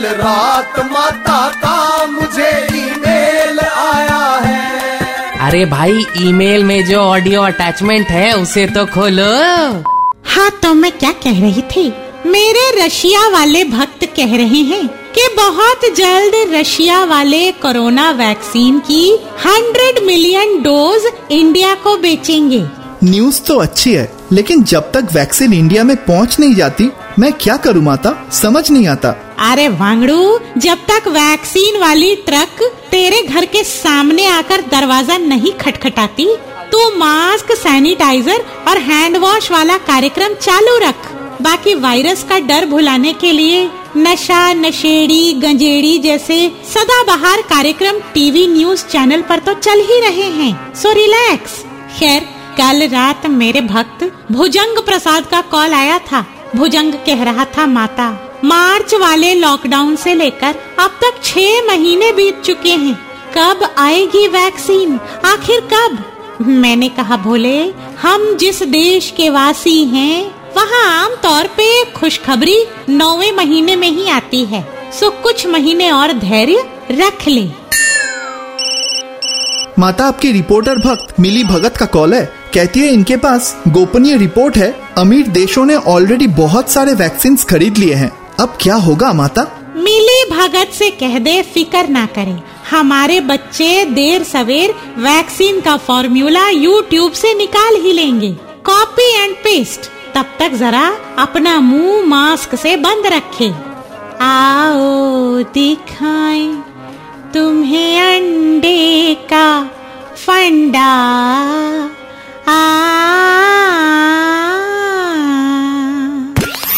कल रात माता का मुझे ईमेल आया है। अरे भाई ईमेल में जो ऑडियो अटैचमेंट है उसे तो खोलो। हाँ तो मैं क्या कह रही थी? मेरे रशिया वाले भक्त कह रहे हैं कि बहुत जल्द रशिया वाले कोरोना वैक्सीन की 100 मिलियन डोज इंडिया को बेचेंगे। न्यूज़ तो अच्छी है लेकिन जब तक वैक्सीन इंडिया में पहुँच नहीं जाती मैं क्या करूँ, माता? समझ नहीं आता। अरे वांगड़ू, जब तक वैक्सीन वाली ट्रक तेरे घर के सामने आकर दरवाज़ा नहीं खटखटाती, तू मास्क, सैनिटाइजर और हैंड वॉश वाला कार्यक्रम चालू रख। बाकी वायरस का डर भुलाने के लिए नशा, नशेड़ी, गंजेड़ी जैसे सदाबहार कार्यक्रम टीवी न्यूज़ चैनल पर तो चल ही रहे हैं। सो रिलैक्स खैर, कल रात मेरे भक्त भुजंग प्रसाद का कॉल आया था। भुजंग कह रहा था माता, मार्च वाले लॉकडाउन से लेकर अब तक छह महीने बीत चुके हैं। कब आएगी वैक्सीन आखिर कब? मैंने कहा, भोले, हम जिस देश के वासी हैं, वहाँ आमतौर पे खुशखबरी नौवे महीने में ही आती है। सो कुछ महीने और धैर्य रख ले। माता, आपकी रिपोर्टर भक्त मिली भगत का कॉल है। कहती है, इनके पास गोपनीय रिपोर्ट है। अमीर देशों ने ऑलरेडी बहुत सारे वैक्सीन खरीद लिए हैं। अब क्या होगा, माता? मिली भगत से कह दे फिकर ना करे। हमारे बच्चे देर सवेर वैक्सीन का फॉर्मूला यूट्यूब से निकाल ही लेंगे। कॉपी एंड पेस्ट तब तक जरा अपना मुँह मास्क से बंद रखे। आओ दिखाए तुम्हें अंडे का फंडा।